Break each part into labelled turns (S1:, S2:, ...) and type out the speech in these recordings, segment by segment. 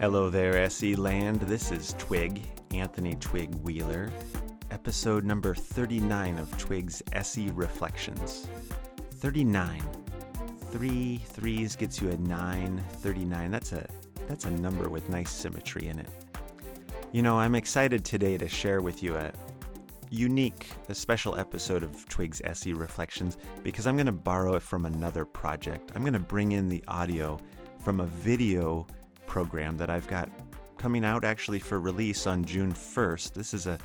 S1: Hello there, SE Land. This is Twig, Anthony Twig Wheeler, episode number 39 of Twig's SE Reflections. 39. Three threes gets you a nine. 39. That's a that's a number with nice symmetry in it. You know, I'm excited today to share with you a unique, a special episode of Twig's SE Reflections because I'm going to borrow it from another project. I'm going to bring in the audio from a video program that I've got coming out actually for release on June 1st. This is a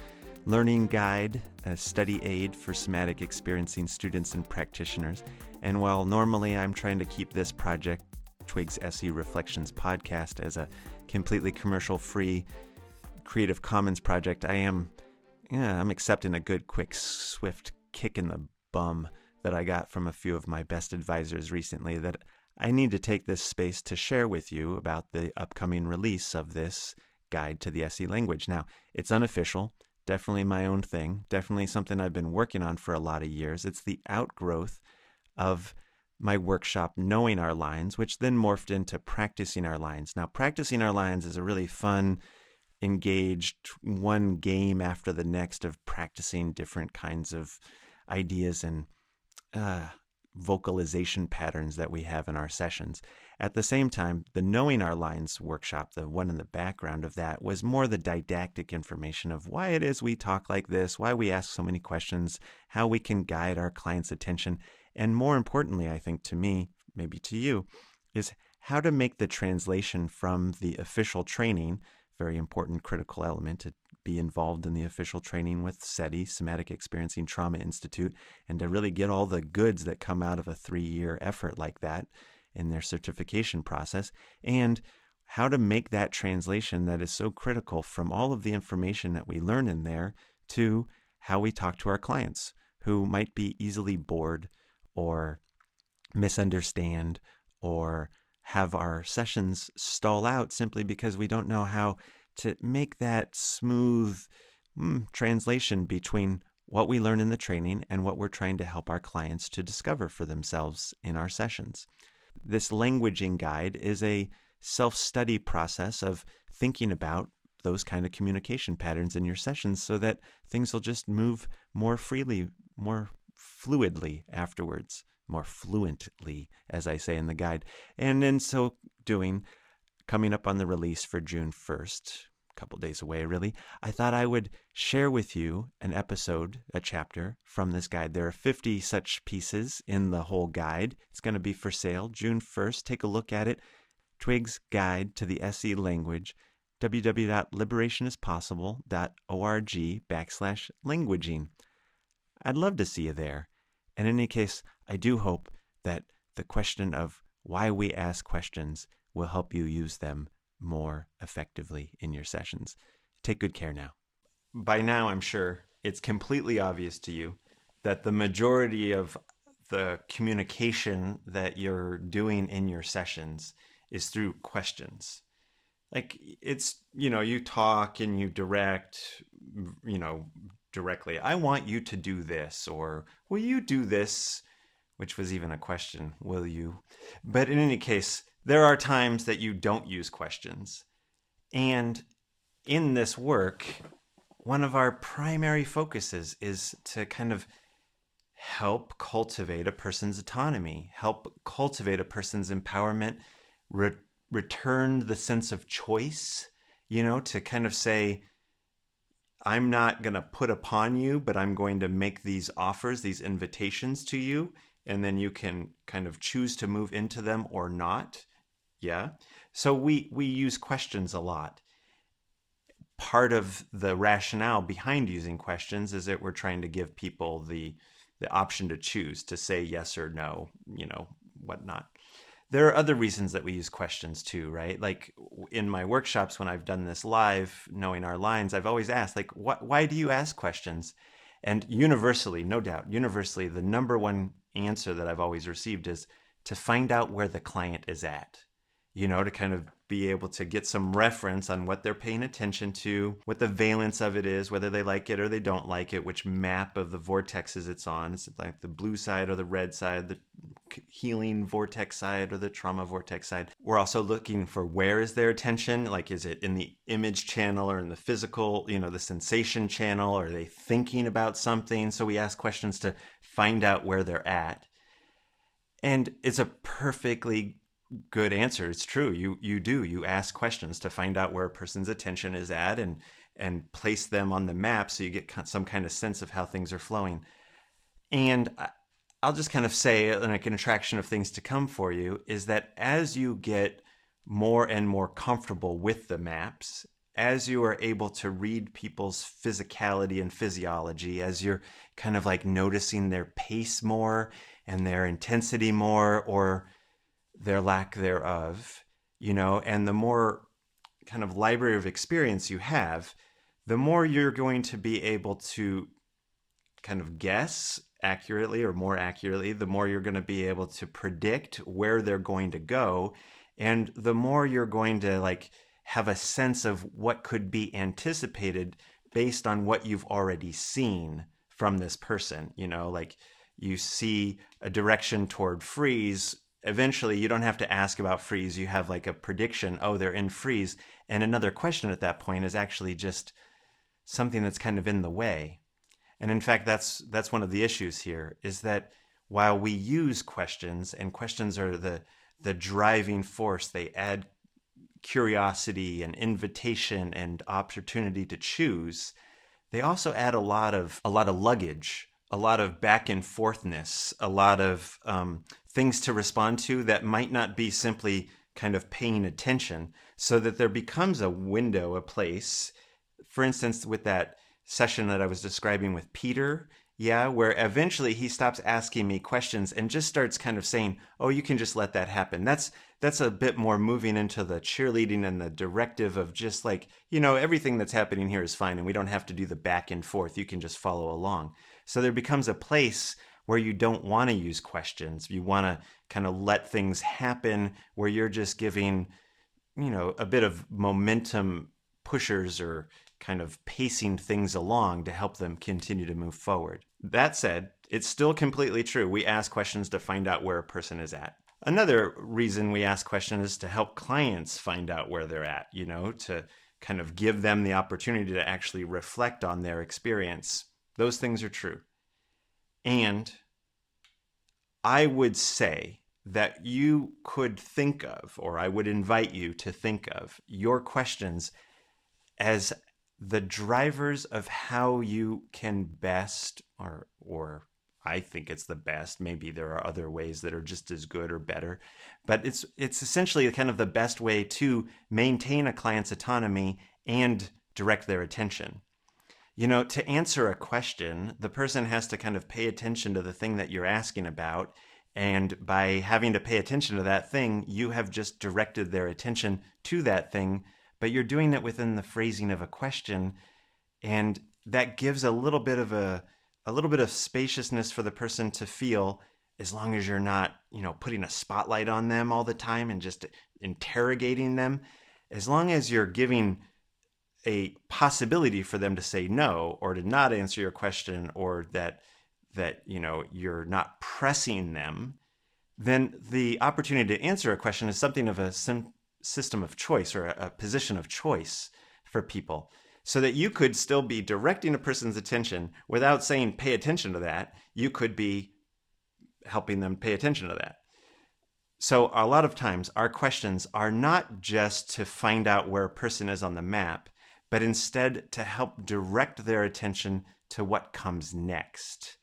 S1: learning guide, a study aid for somatic experiencing students and practitioners. And while normally I'm trying to keep this project, Twig's SE Reflections podcast, as a completely commercial free Creative Commons project, I am yeah, I'm accepting a good quick swift kick in the bum that I got from a few of my best advisors recently that I need to take this space to share with you about the upcoming release of this guide to the SE language. Now, it's unofficial, definitely my own thing, definitely something I've been working on for a lot of years. It's the outgrowth of my workshop, Knowing Our Lines, which then morphed into Practicing Our Lines. Now, Practicing Our Lines is a really fun, engaged one game after the next of practicing different kinds of ideas and uh, vocalization patterns that we have in our sessions. At the same time, the Knowing Our Lines workshop, the one in the background of that, was more the didactic information of why it is we talk like this, why we ask so many questions, how we can guide our clients' attention, and more importantly, I think to me, maybe to you, is how to make the translation from the official training, very important critical element to be involved in the official training with SETI, Somatic Experiencing Trauma Institute, and to really get all the goods that come out of a three year effort like that in their certification process, and how to make that translation that is so critical from all of the information that we learn in there to how we talk to our clients who might be easily bored or misunderstand or have our sessions stall out simply because we don't know how to make that smooth mm, translation between what we learn in the training and what we're trying to help our clients to discover for themselves in our sessions. This languaging guide is a self study process of thinking about those kind of communication patterns in your sessions so that things will just move more freely, more fluidly afterwards, more fluently, as I say in the guide. And in so doing, coming up on the release for June 1st, a couple days away really, I thought I would share with you an episode, a chapter from this guide. There are 50 such pieces in the whole guide. It's going to be for sale June 1st. Take a look at it. Twig's Guide to the SE Language, www.liberationispossible.org backslash languaging. I'd love to see you there. In any case, I do hope that the question of why we ask questions will help you use them more effectively in your sessions. Take good care now. By now, I'm sure it's completely obvious to you that the majority of the communication that you're doing in your sessions is through questions. Like it's, you know, you talk and you direct, you know, directly, I want you to do this, or will you do this? Which was even a question, will you? But in any case, there are times that you don't use questions. And in this work, one of our primary focuses is to kind of help cultivate a person's autonomy, help cultivate a person's empowerment, re- return the sense of choice, you know, to kind of say, I'm not going to put upon you, but I'm going to make these offers, these invitations to you, and then you can kind of choose to move into them or not. Yeah. So we we use questions a lot. Part of the rationale behind using questions is that we're trying to give people the the option to choose to say yes or no, you know, whatnot. There are other reasons that we use questions too, right? Like in my workshops when I've done this live, knowing our lines, I've always asked, like, why do you ask questions? And universally, no doubt, universally, the number one answer that I've always received is to find out where the client is at you know, to kind of be able to get some reference on what they're paying attention to, what the valence of it is, whether they like it or they don't like it, which map of the vortexes it's on. Is it like the blue side or the red side, the healing vortex side or the trauma vortex side? We're also looking for where is their attention? Like, is it in the image channel or in the physical, you know, the sensation channel? Are they thinking about something? So we ask questions to find out where they're at. And it's a perfectly good answer. It's true. You you do. You ask questions to find out where a person's attention is at and and place them on the map so you get some kind of sense of how things are flowing. And I'll just kind of say uh, like an attraction of things to come for you is that as you get more and more comfortable with the maps, as you are able to read people's physicality and physiology, as you're kind of like noticing their pace more and their intensity more or their lack thereof, you know, and the more kind of library of experience you have, the more you're going to be able to kind of guess accurately or more accurately, the more you're going to be able to predict where they're going to go. And the more you're going to like have a sense of what could be anticipated based on what you've already seen from this person. You know, like you see a direction toward freeze eventually you don't have to ask about freeze. You have like a prediction, oh, they're in freeze. And another question at that point is actually just something that's kind of in the way. And in fact, that's that's one of the issues here is that while we use questions and questions are the the driving force, they add curiosity and invitation and opportunity to choose. They also add a lot of a lot of luggage, a lot of back and forthness, a lot of um, things to respond to that might not be simply kind of paying attention so that there becomes a window, a place. For instance, with that session that I was describing with Peter, yeah, where eventually he stops asking me questions and just starts kind of saying, "Oh, you can just let that happen." That's that's a bit more moving into the cheerleading and the directive of just like, you know, everything that's happening here is fine and we don't have to do the back and forth. You can just follow along. So there becomes a place where you don't want to use questions. You want to kind of let things happen where you're just giving, you know, a bit of momentum pushers or kind of pacing things along to help them continue to move forward. That said, it's still completely true. We ask questions to find out where a person is at. Another reason we ask questions is to help clients find out where they're at, you know, to kind of give them the opportunity to actually reflect on their experience. Those things are true. And I would say that you could think of, or I would invite you to think of your questions as the drivers of how you can best, or, or I think it's the best. Maybe there are other ways that are just as good or better, but it's it's essentially kind of the best way to maintain a client's autonomy and direct their attention you know, to answer a question, the person has to kind of pay attention to the thing that you're asking about. And by having to pay attention to that thing, you have just directed their attention to that thing, but you're doing it within the phrasing of a question. And that gives a little bit of a, a little bit of spaciousness for the person to feel as long as you're not, you know, putting a spotlight on them all the time and just interrogating them. As long as you're giving a possibility for them to say no or to not answer your question or that that you know you're not pressing them then the opportunity to answer a question is something of a sim- system of choice or a, a position of choice for people. So that you could still be directing a person's attention without saying pay attention to that you could be helping them pay attention to that. So a lot of times our questions are not just to find out where a person is on the map but instead to help direct their attention to what comes next.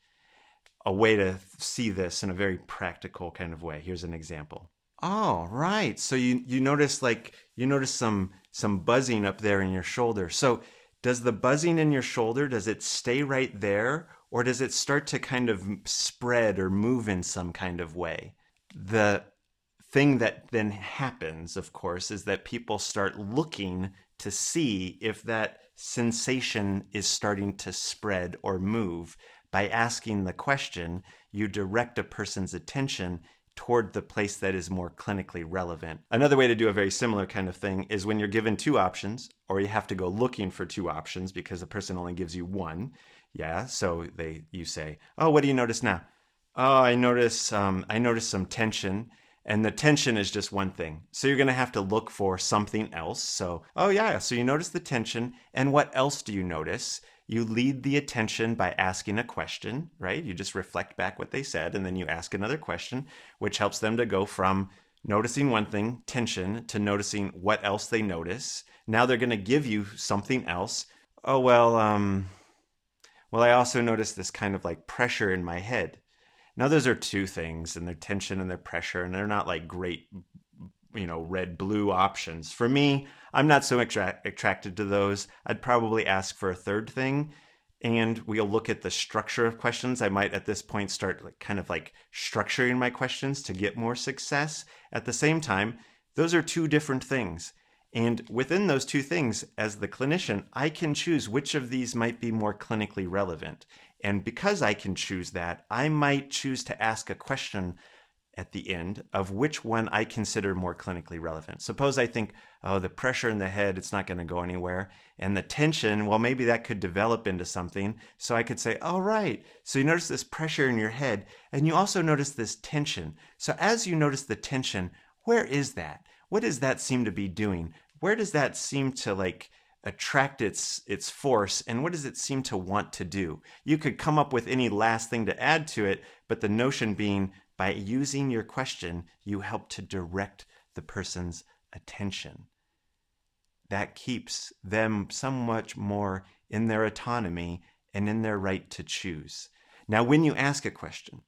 S1: A way to see this in a very practical kind of way. Here's an example. Oh, right. So you you notice like you notice some some buzzing up there in your shoulder. So does the buzzing in your shoulder does it stay right there or does it start to kind of spread or move in some kind of way? The thing that then happens, of course, is that people start looking to see if that sensation is starting to spread or move. By asking the question, you direct a person's attention toward the place that is more clinically relevant. Another way to do a very similar kind of thing is when you're given two options, or you have to go looking for two options because the person only gives you one. Yeah, so they you say, "Oh, what do you notice now?" "Oh, I notice um, I notice some tension." And the tension is just one thing. So you're going to have to look for something else. So, oh, yeah, so you notice the tension. And what else do you notice? You lead the attention by asking a question, right? You just reflect back what they said, and then you ask another question, which helps them to go from noticing one thing, tension, to noticing what else they notice. Now they're going to give you something else. Oh, well, um, well, I also noticed this kind of like pressure in my head. Now, those are two things, and their tension and their pressure, and they're not like great, you know, red blue options. For me, I'm not so attra- attracted to those. I'd probably ask for a third thing, and we'll look at the structure of questions. I might at this point start like, kind of like structuring my questions to get more success. At the same time, those are two different things. And within those two things, as the clinician, I can choose which of these might be more clinically relevant. And because I can choose that, I might choose to ask a question at the end of which one I consider more clinically relevant. Suppose I think, oh, the pressure in the head, it's not going to go anywhere. And the tension, well, maybe that could develop into something. So I could say, all right. So you notice this pressure in your head, and you also notice this tension. So as you notice the tension, where is that? What does that seem to be doing? Where does that seem to like attract its its force and what does it seem to want to do? You could come up with any last thing to add to it but the notion being by using your question you help to direct the person's attention. That keeps them somewhat more in their autonomy and in their right to choose. Now when you ask a question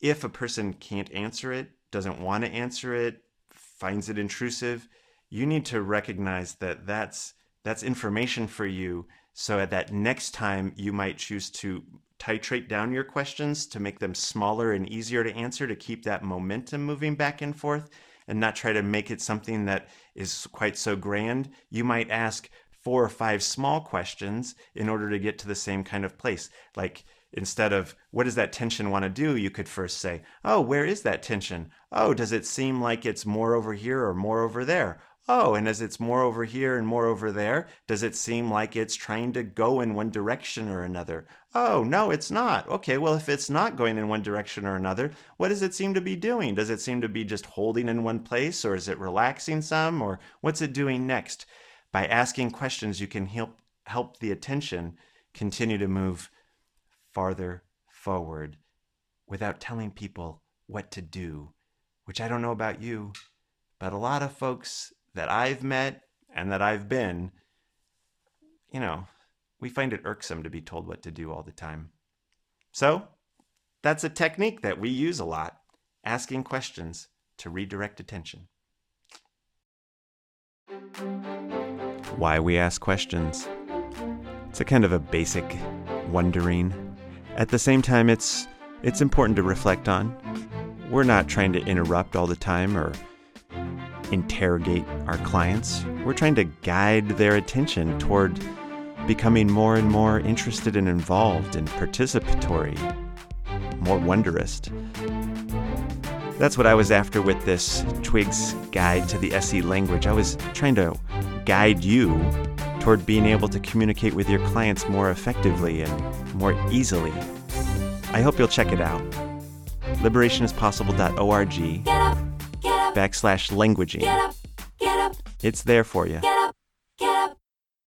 S1: if a person can't answer it doesn't want to answer it finds it intrusive you need to recognize that that's that's information for you. So at that next time, you might choose to titrate down your questions to make them smaller and easier to answer to keep that momentum moving back and forth and not try to make it something that is quite so grand. You might ask four or five small questions in order to get to the same kind of place. Like instead of what does that tension want to do, you could first say, oh, where is that tension? Oh, does it seem like it's more over here or more over there? Oh, and as it's more over here and more over there, does it seem like it's trying to go in one direction or another? Oh, no, it's not. Okay, well, if it's not going in one direction or another, what does it seem to be doing? Does it seem to be just holding in one place, or is it relaxing some, or what's it doing next? By asking questions, you can help help the attention continue to move farther forward without telling people what to do, which I don't know about you, but a lot of folks that I've met and that I've been, you know, we find it irksome to be told what to do all the time. So, that's a technique that we use a lot asking questions to redirect attention. Why we ask questions. It's a kind of a basic wondering. At the same time, it's it's important to reflect on. We're not trying to interrupt all the time or interrogate our clients. We're trying to guide their attention toward becoming more and more interested and involved and participatory, more wondrous. That's what I was after with this Twig's Guide to the SE Language. I was trying to guide you toward being able to communicate with your clients more effectively and more easily. I hope you'll check it out. Liberationispossible.org backslash languaging. Get up, get up. It's there for you.